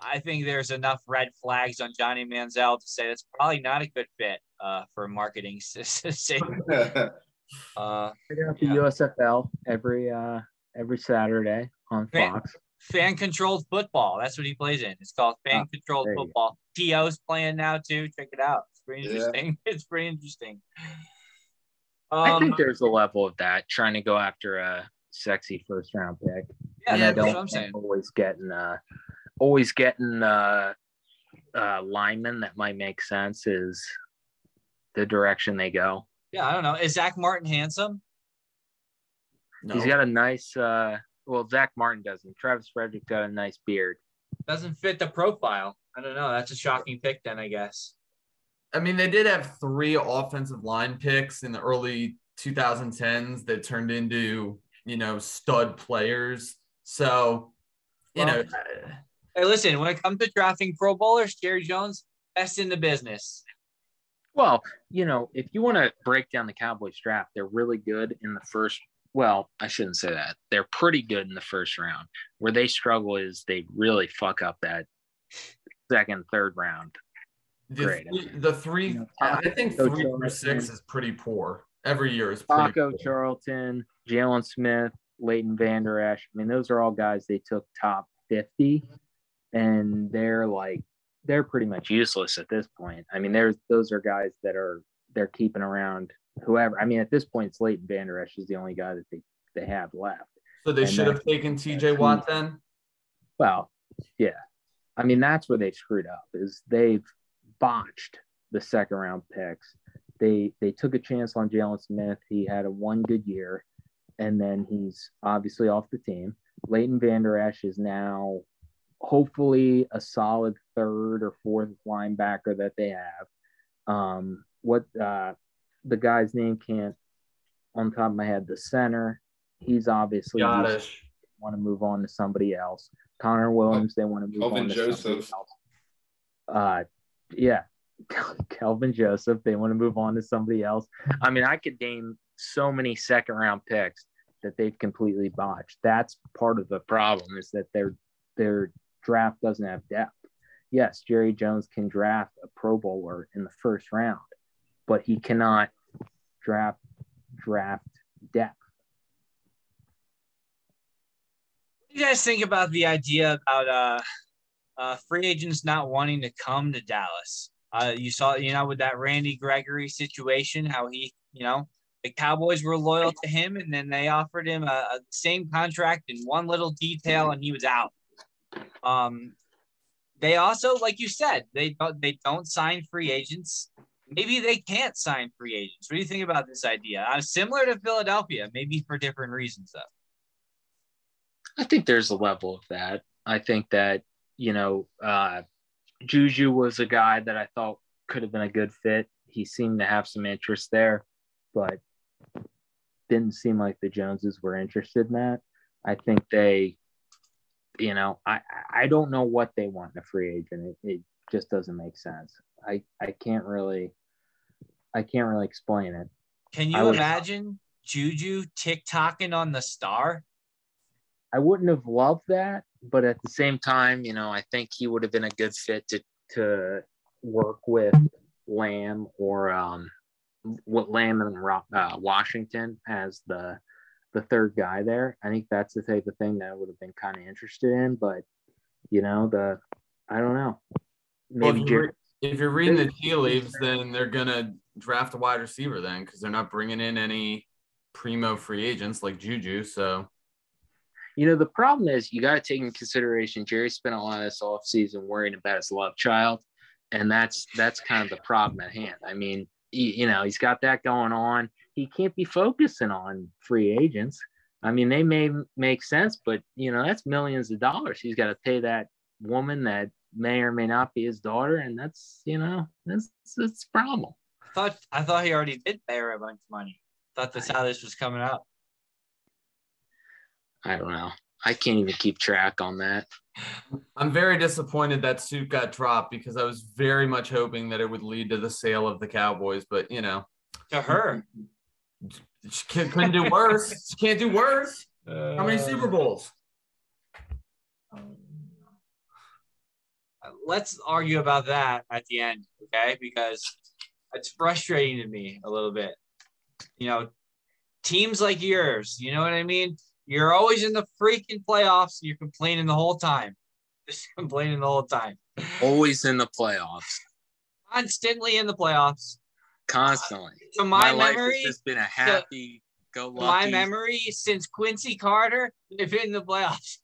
I think there's enough red flags on Johnny Manziel to say it's probably not a good fit uh, for marketing *laughs* *laughs* sake. *laughs* Uh, Check out the Yeah. USFL every uh every Saturday on Fan- Fox. fan controlled football. That's what he plays in. It's called fan controlled there you go. football. T.O.'s playing now too. Check it out. It's pretty Yeah. interesting. *laughs* It's pretty interesting. I Um, think there's a level of that trying to go after a sexy first round pick. yeah, and I don't what I'm saying. always getting uh always getting uh uh linemen that might make sense is the direction they go. Yeah, I don't know. Is Zack Martin handsome? No. He's got a nice uh well Zack Martin doesn't. Travis Frederick got a nice beard. Doesn't fit the profile. I don't know. That's a shocking pick, then I guess. I mean, they did have three offensive line picks in the early 2010s that turned into, you know, stud players. So, you Well- know, Hey, listen. When it comes to drafting Pro Bowlers, Jerry Jones, best in the business. Well, you know, if you want to break down the Cowboys draft, they're really good in the first well, I shouldn't say that. They're pretty good in the first round. Where they struggle is they really fuck up that second, third round. The, the three, You know, I think Taco three through Charlton. six is pretty poor. Every year is pretty Paco poor. Charlton, Jaylon Smith, Leighton Vander Esch. I mean, those are all guys they took top 50, and they're like, they're pretty much useless at this point. I mean, there's those are guys that are they're keeping around whoever. I mean, at this point, it's Leighton Vander Esch is the only guy that they, they have left. So they And should have taken TJ Watt then. Well, yeah. I mean, that's where they screwed up is they've botched the second round picks. They they took a chance on Jaylon Smith. He had a one good year, and then he's obviously off the team. Leighton Vander Esch is now hopefully a solid third or fourth linebacker that they have. Um, what uh, the guy's name can't on top of my head, the center. He's obviously want to move on to somebody else. Connor Williams, they want to move Kelvin on to somebody Joseph. else. Uh, yeah, *laughs* Kelvin Joseph, they want to move on to somebody else. I mean, I could name so many second round picks that they've completely botched. That's part of the problem is that their their draft doesn't have depth. Yes, Jerry Jones can draft a Pro Bowler in the first round, but he cannot draft draft depth. What do you guys think about the idea about uh, uh, free agents not wanting to come to Dallas? Uh, you saw, you know, with that Randy Gregory situation, how he, you know, the Cowboys were loyal to him, and then they offered him a, a same contract in one little detail, and he was out. Um, they also, like you said, they don't they don't sign free agents. Maybe they can't sign free agents. What do you think about this idea? Uh, similar to Philadelphia, maybe for different reasons, though. I think there's a level of that. I think that, you know, uh, Juju was a guy that I thought could have been a good fit. He seemed to have some interest there, but didn't seem like the Joneses were interested in that. I think they, you know, I, I don't know what they want in a free agent. It, it just doesn't make sense. I, I can't really, I can't really explain it. Can you would- imagine Juju TikToking on the star? I wouldn't have loved that, but at the same time, you know, I think he would have been a good fit to to work with Lamb or um, what Lamb and uh, Washington as the the third guy there. I think that's the type of thing that I would have been kind of interested in, but you know, the I don't know. Well, if, you're, if you're reading the tea leaves, then they're gonna draft a wide receiver then because they're not bringing in any primo free agents like Juju. So You know, the problem is you got to take in consideration Jerry spent a lot of this off season worrying about his love child, and that's that's kind of the problem at hand. I mean, he, you know, he's got that going on. He can't be focusing on free agents. I mean, they may make sense, but you know, that's millions of dollars. He's got to pay that woman that may or may not be his daughter, and that's you know, that's that's a problem. I thought I thought he already did pay her a bunch of money. Thought that's how this was coming up. I don't know. I can't even keep track on that. I'm very disappointed that suit got dropped because I was very much hoping that it would lead to the sale of the Cowboys. But you know, To her. she c- couldn't do worse. She can't do worse. How many Super Bowls? Uh, Let's argue about that at the end, okay? Because it's frustrating to me a little bit. You know, teams like yours, you know what I mean? You're always in the freaking playoffs. And you're complaining the whole time. *laughs* Just complaining the whole time. Always in the playoffs, Constantly in the playoffs. constantly. Uh, to my, life memory, has just been a happy go to my memory, since Quincy Carter, they've been in the playoffs.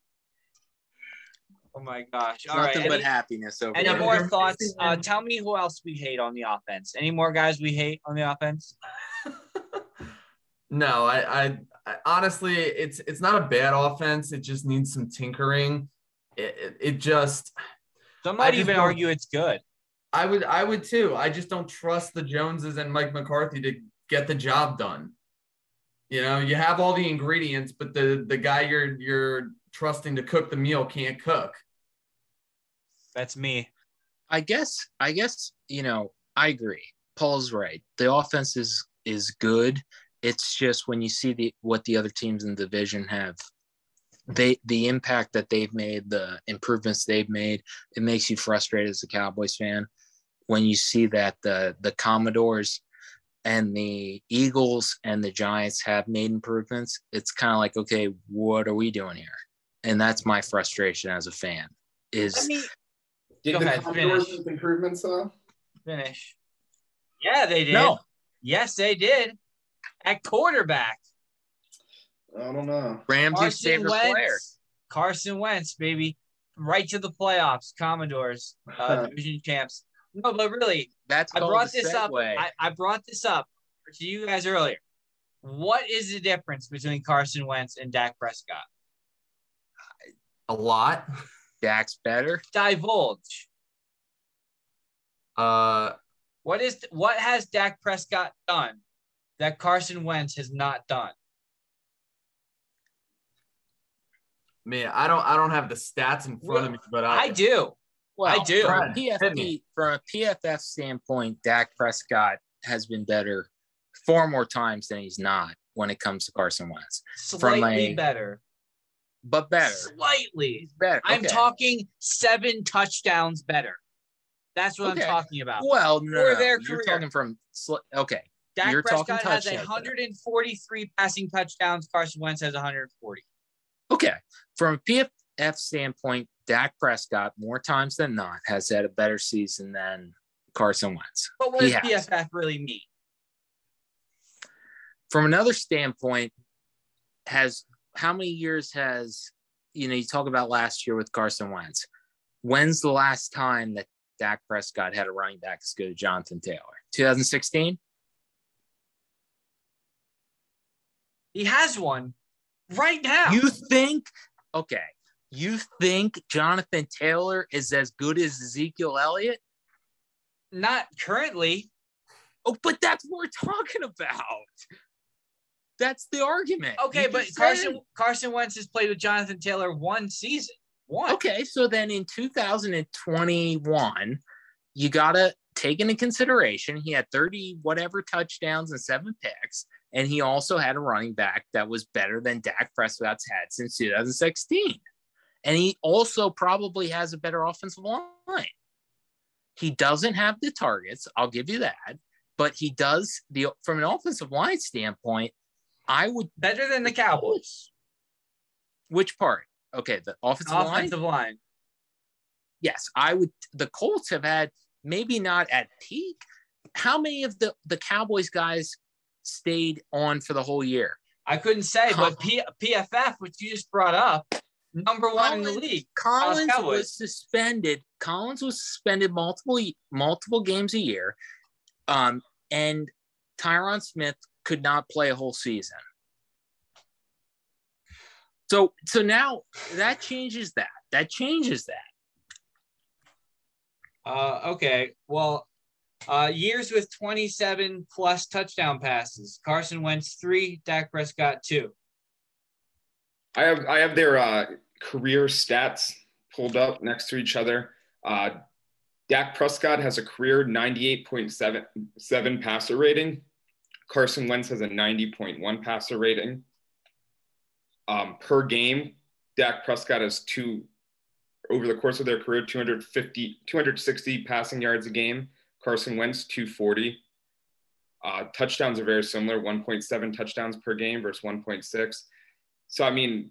Oh my gosh. All right. Nothing but Any- happiness over Any Yeah, there. but more thoughts? Uh, tell me who else we hate on the offense. Any more guys we hate on the offense? *laughs* No, I, I, I honestly, it's it's not a bad offense. It just needs some tinkering. It, it, it just, Some might even argue it's good. I would, I would too. I just don't trust the Joneses and Mike McCarthy to get the job done. You know, you have all the ingredients, but the the guy you're you're trusting to cook the meal can't cook. That's me. I guess I guess you know I agree. Paul's right. The offense is is good, It's just when you see the what the other teams in the division have, they the impact that they've made, the improvements they've made, it makes you frustrated as a Cowboys fan when you see that the the Commanders and the Eagles and the Giants have made improvements. It's kind of like, okay, what are we doing here? And that's my frustration as a fan. Is I mean, Did Go the ahead, finish. make improvements though? finish. Yeah, they did. no Yes, they did. At quarterback, I don't know. Ramsey's Carson favorite Wentz. player. Carson Wentz, baby, right to the playoffs. Commanders, uh, division champs. No, but really, That's I brought this up. I, I brought this up to you guys earlier. What is the difference between Carson Wentz and Dak Prescott? A lot. Dak's better. Divulge. Uh, What is what has Dak Prescott done that Carson Wentz has not done? man, I don't I don't have the stats in front of me, but I, I do. Well, I do. From a, Hit PFF, from a PFF standpoint, Dak Prescott has been better four more times than he's not when it comes to Carson Wentz. Slightly a- better. But better. Slightly. He's better. I'm talking seven touchdowns better. That's what Okay. I'm talking about. Well, no, For their you're career. talking from sli- okay. Dak you're talking Prescott has touchdowns there. 143 passing touchdowns. Carson Wentz has 140. Okay. From a PFF standpoint, Dak Prescott, more times than not, has had a better season than Carson Wentz. But what He does has. PFF really mean? From another standpoint, has how many years has you know you talk about last year with Carson Wentz? When's the last time that Dak Prescott had a running back as good as Jonathan Taylor? 2016. He has one right now. You think? Okay. You think Jonathan Taylor is as good as Ezekiel Elliott? Not currently. Oh, but that's what we're talking about. That's the argument. Okay, You but Carson said- Carson Wentz has played with Jonathan Taylor one season. One. Okay, so then in 2021, you got to take into consideration he had 30 whatever touchdowns and seven picks, and he also had a running back that was better than Dak Prescott's had since 2016. And he also probably has a better offensive line. He doesn't have the targets, I'll give you that, but he does the from an offensive line standpoint, I would Better than the Cowboys. *laughs* which part? Okay, the offensive, line. Offensive line. yes, I would. The Colts have had maybe not at peak. How many of the the Cowboys guys stayed on for the whole year? I couldn't say, but P- PFF, which you just brought up, number one in the league. Collins was suspended. Collins was suspended multiple multiple games a year, um, and Tyron Smith could not play a whole season. So so now that changes that. That changes that. Uh, okay. Well, uh, years with 27 plus touchdown passes. Carson Wentz three, Dak Prescott two. I have I have their uh, career stats pulled up next to each other. Uh, Dak Prescott has a career 98.77 passer rating. Carson Wentz has a 90.1 passer rating. Um, per game, Dak Prescott has two over the course of their career 250 260 passing yards a game. Carson Wentz 240. Uh, touchdowns are very similar 1.7 touchdowns per game versus 1.6. So, I mean,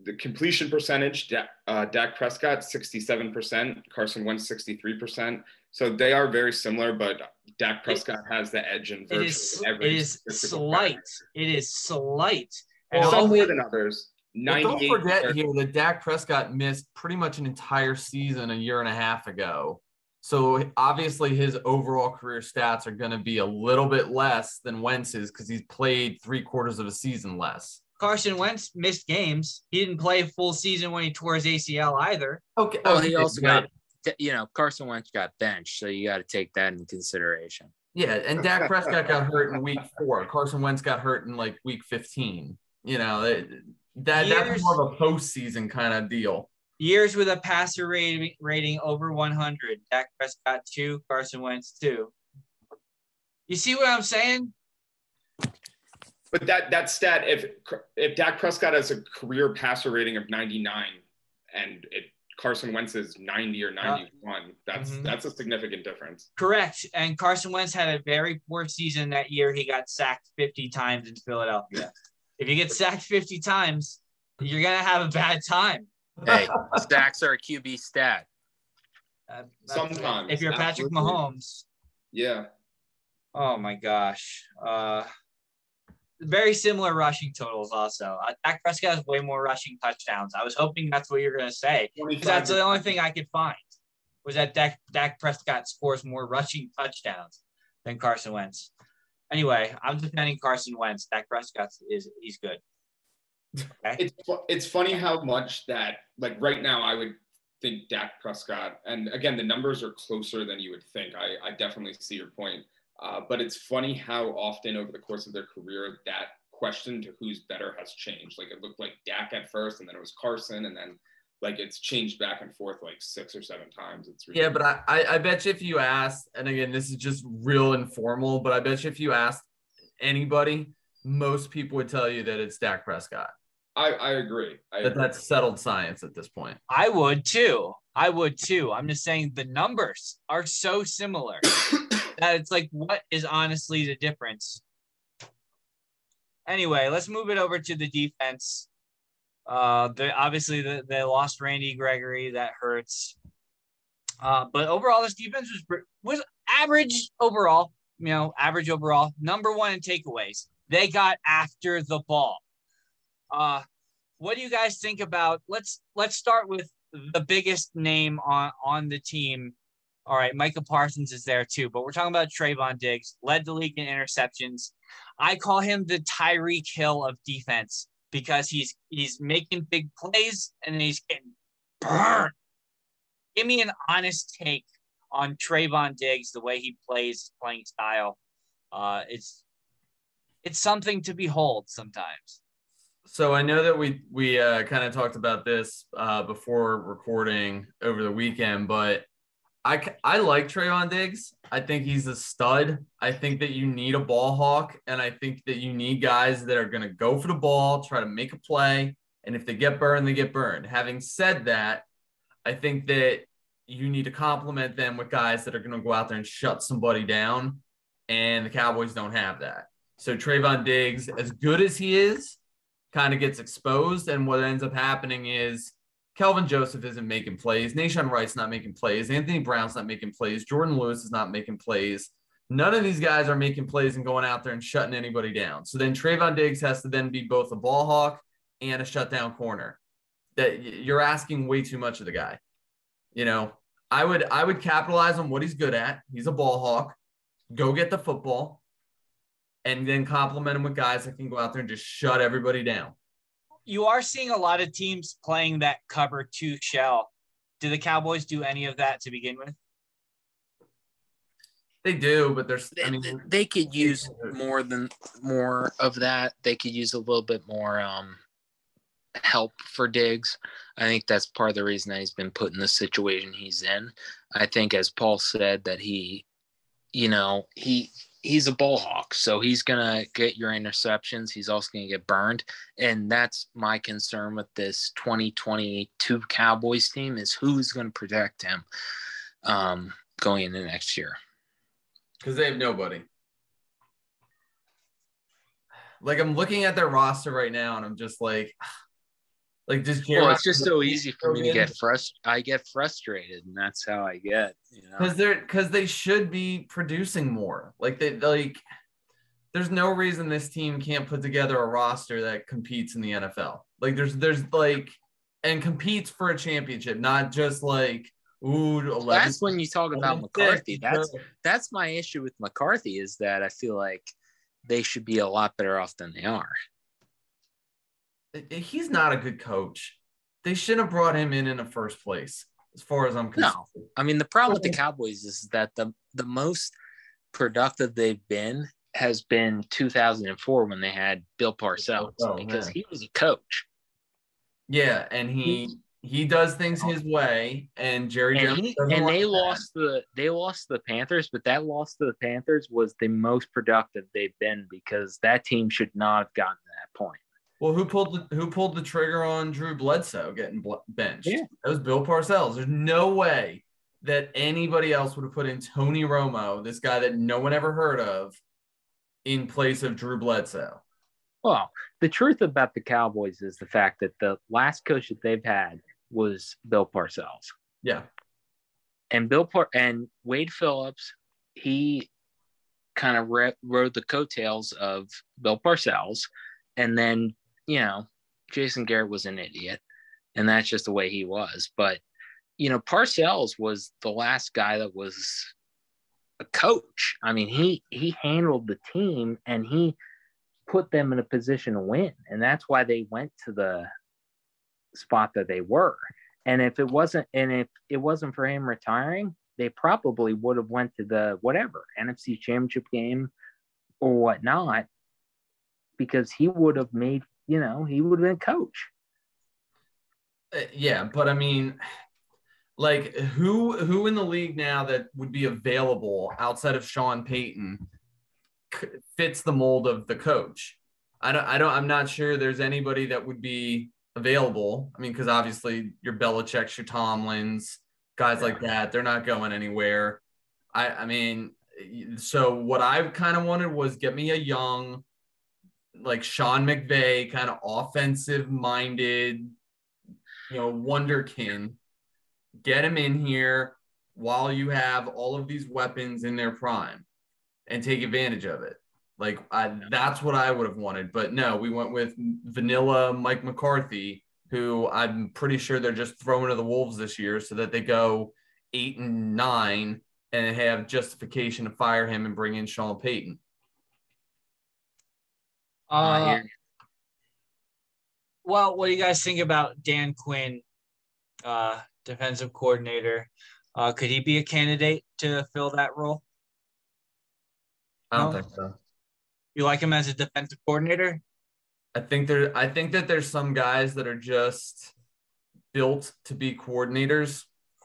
the completion percentage, Dak, uh, Dak Prescott, 67%, Carson Wentz, 63%. So they are very similar, but Dak Prescott has the edge in It virtually is every it is slight. factor. It is slight. And Well, Some all more than others. But don't 98 forget here that Dak Prescott missed pretty much an entire season a year and a half ago. So obviously his overall career stats are going to be a little bit less than Wentz's because he's played three quarters of a season less. Carson Wentz missed games. He didn't play a full season when he tore his ACL either. Okay. Well, oh, he also got, you know, Carson Wentz got benched, so you got to take that into consideration. Yeah, and Dak Prescott got hurt in week four. Carson Wentz got hurt in like week 15. You know, that, that Years- that's more of a postseason kind of deal. Years with a passer rating, rating over 100. Dak Prescott two, Carson Wentz two. You see what I'm saying? But that that stat, if if Dak Prescott has a career passer rating of 99 and it Carson Wentz is 90 or 91, that's Mhm. that's a significant difference. Correct. And Carson Wentz had a very poor season that year. He got sacked 50 times in Philadelphia. If you get sacked 50 times, you're gonna have a bad time. Hey, sacks are a QB stat. Uh, Sometimes, if you're Patrick absolutely. Mahomes, Yeah. oh my gosh. Uh, very similar rushing totals. Also, uh, Dak Prescott has way more rushing touchdowns. I was hoping that's what you're gonna say. 'Cause that's the only thing I could find was that Dak, Dak Prescott scores more rushing touchdowns than Carson Wentz. Anyway, I'm defending Carson Wentz. Dak Prescott is he's good. Okay. It's it's funny how much that like right now I would think Dak Prescott and again the numbers are closer than you would think. I I definitely see your point. Uh, but it's funny how often over the course of their career that question to who's better has changed. Like it looked like Dak at first, and then it was Carson, and then like it's changed back and forth like six or seven times. It's really- Yeah, but I, I, I bet you if you asked, and again, this is just real informal, but I bet you if you asked anybody, most people would tell you that it's Dak Prescott. I I agree. I That agree. that's settled science at this point. I would too. I would too. I'm just saying the numbers are so similar *coughs* that it's like, what is honestly the difference? Anyway, let's move it over to the defense. Uh, they obviously the, they lost Randy Gregory. That hurts. Uh, but overall, this defense was was average overall. You know, average overall. Number one in takeaways. They got after the ball. Uh, what do you guys think about? Let's let's start with the biggest name on on the team. All right, Micah Parsons is there too, but we're talking about Trevon Diggs, led the league in interceptions. I call him the Tyreek Hill of defense because he's he's making big plays and he's getting burned. Give me an honest take on Trevon Diggs, the way he plays, playing style. Uh, it's it's something to behold sometimes. So I know that we we uh, kind of talked about this uh, before recording over the weekend, but I I like Trevon Diggs. I think he's a stud. I think that you need a ball hawk, and I think that you need guys that are going to go for the ball, try to make a play, and if they get burned, they get burned. Having said that, I think that you need to complement them with guys that are going to go out there and shut somebody down, and the Cowboys don't have that. So Trevon Diggs, as good as he is, kind of gets exposed. And what ends up happening is Kelvin Joseph isn't making plays. Nahshon Wright's not making plays. Anthony Brown's not making plays. Jourdan Lewis is not making plays. None of these guys are making plays and going out there and shutting anybody down. So then Trevon Diggs has to then be both a ball hawk and a shutdown corner. That you're asking way too much of the guy. You know, I would I would capitalize on what he's good at. He's a ball hawk. Go get the football and then complement him with guys that can go out there and just shut everybody down. You are seeing a lot of teams playing that cover two shell. Do the Cowboys do any of that to begin with? They do, but there's I They, they could use more than more of that. They could use a little bit more um, help for Diggs. I think that's part of the reason that he's been put in the situation he's in. I think, as Paul said, that he, you know, he he's a ball hawk, so he's gonna get your interceptions. He's also gonna get burned, and that's my concern with this 2022 Cowboys team is who's gonna protect him um, going into next year. because they have nobody. Like I'm looking at their roster right now, and I'm just like, like just Well, it's just so easy for me to get frust. I get frustrated, and that's how I get. You know, because they're because they should be producing more. Like they like, there's no reason this team can't put together a roster that competes in the NFL. Like there's there's like and competes for a championship, not just like ooh 11. that's when you talk about *laughs* 11, McCarthy. That's that's my issue with McCarthy is that I feel like they should be a lot better off than they are. He's not a good coach. They shouldn't have brought him in in the first place, as far as I'm concerned. No. I mean, the problem with the Cowboys is that the the most productive they've been has been 2004 when they had Bill Parcells Oh, because man. he was a coach. Yeah, and he he does things oh. his way, and Jerry and, Jones he, and they that. lost the they lost the Panthers, but that loss to the Panthers was the most productive they've been because that team should not have gotten to that point. Well, who pulled the who pulled the trigger on Drew Bledsoe getting bl- benched? Yeah. That was Bill Parcells. There's no way that anybody else would have put in Tony Romo, this guy that no one ever heard of, in place of Drew Bledsoe. Well, the truth about the Cowboys is the fact that the last coach that they've had was Bill Parcells. Yeah. and Bill Par- and Wade Phillips, he kind of re- rode the coattails of Bill Parcells, and then you know Jason Garrett was an idiot, and that's just the way he was. But you know Parcells was the last guy that was a coach. I mean he he handled the team and he put them in a position to win, and that's why they went to the spot that they were. And if it wasn't, and if it wasn't for him retiring, they probably would have went to the whatever NFC Championship game or whatnot, because he would have made, you know, he would have been coach. Uh, yeah, but I mean, like who who in the league now that would be available outside of Sean Payton c- fits the mold of the coach? I don't. I don't. I'm not sure there's anybody that would be available. I mean, because obviously your Belichick's, your Tomlins, guys like that, they're not going anywhere. I. I mean, so what I kind of wanted was get me a young, like Sean McVay, kind of offensive minded you know, wonderkin, get him in here while you have all of these weapons in their prime and take advantage of it. Like I, that's what I would have wanted, but no, we went with vanilla Mike McCarthy, who I'm pretty sure they're just throwing to the wolves this year so that they go eight and nine and have justification to fire him and bring in Sean Payton. Uh, well, what do you guys think about Dan Quinn, uh, defensive coordinator? Uh, could he be a candidate to fill that role? I don't No. think so. You like him as a defensive coordinator? I think there I think that there's some guys that are just built to be coordinators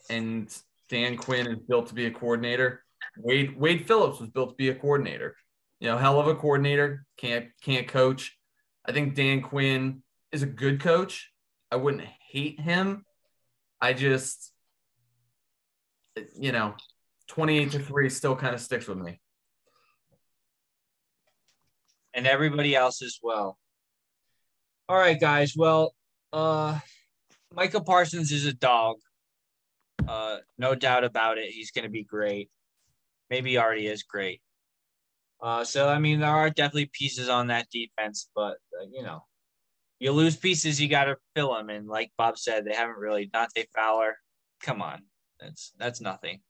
and Dan Quinn is built to be a coordinator. Wade Wade Phillips was built to be a coordinator. You know, hell of a coordinator, can't can't coach. I think Dan Quinn is a good coach. I wouldn't hate him. I just you know, 28 to 3 still kind of sticks with me. and everybody else as well. All right, guys. Well, uh, Michael Parsons is a dog. Uh, no doubt about it. He's going to be great. Maybe already is great. Uh, so I mean, there are definitely pieces on that defense, but uh, you know, you lose pieces, you got to fill them. And like Bob said, they haven't really. Dante Fowler, come on, that's that's nothing.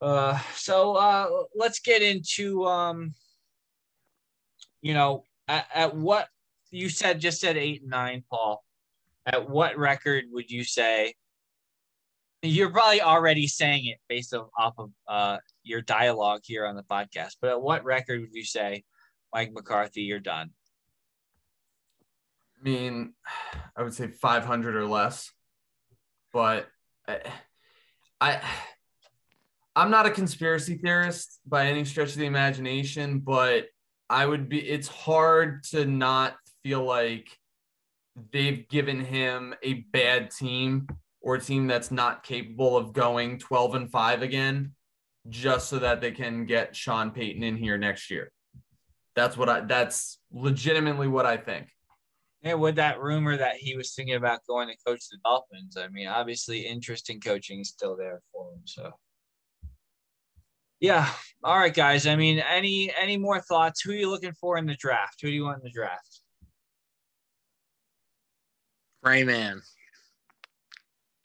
Uh, so uh, let's get into um, you know, at, at what you said just said eight and nine, Paul. At what record would you say? You're probably already saying it based off, of uh, your dialogue here on the podcast, but at what record would you say, Mike McCarthy, you're done? I mean, I would say 500 or less, but I, I I'm not a conspiracy theorist by any stretch of the imagination, but I would be it's hard to not feel like they've given him a bad team or a team that's not capable of going 12 and 5 again just so that they can get Sean Payton in here next year. That's what I that's legitimately what I think. Yeah, with that rumor that he was thinking about going to coach the Dolphins, I mean, obviously interest in coaching is still there for him. So yeah. All right, guys. I mean, any any more thoughts? Who are you looking for in the draft? Who do you want in the draft? Rayman.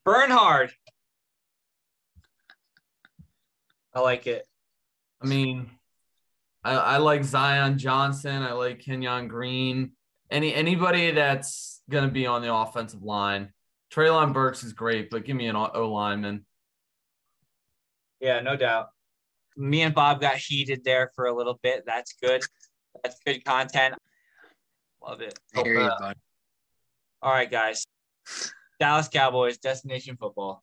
Bernhard. I like it. I mean, I, I like Zion Johnson. I like Kenyon Green. Any anybody that's gonna be on the offensive line. Treylon Burks is great, but give me an O lineman. Yeah, no doubt. Me and Bob got heated there for a little bit. That's good. That's good content. Love it. I uh. All right, guys. Dallas Cowboys, Destination Football.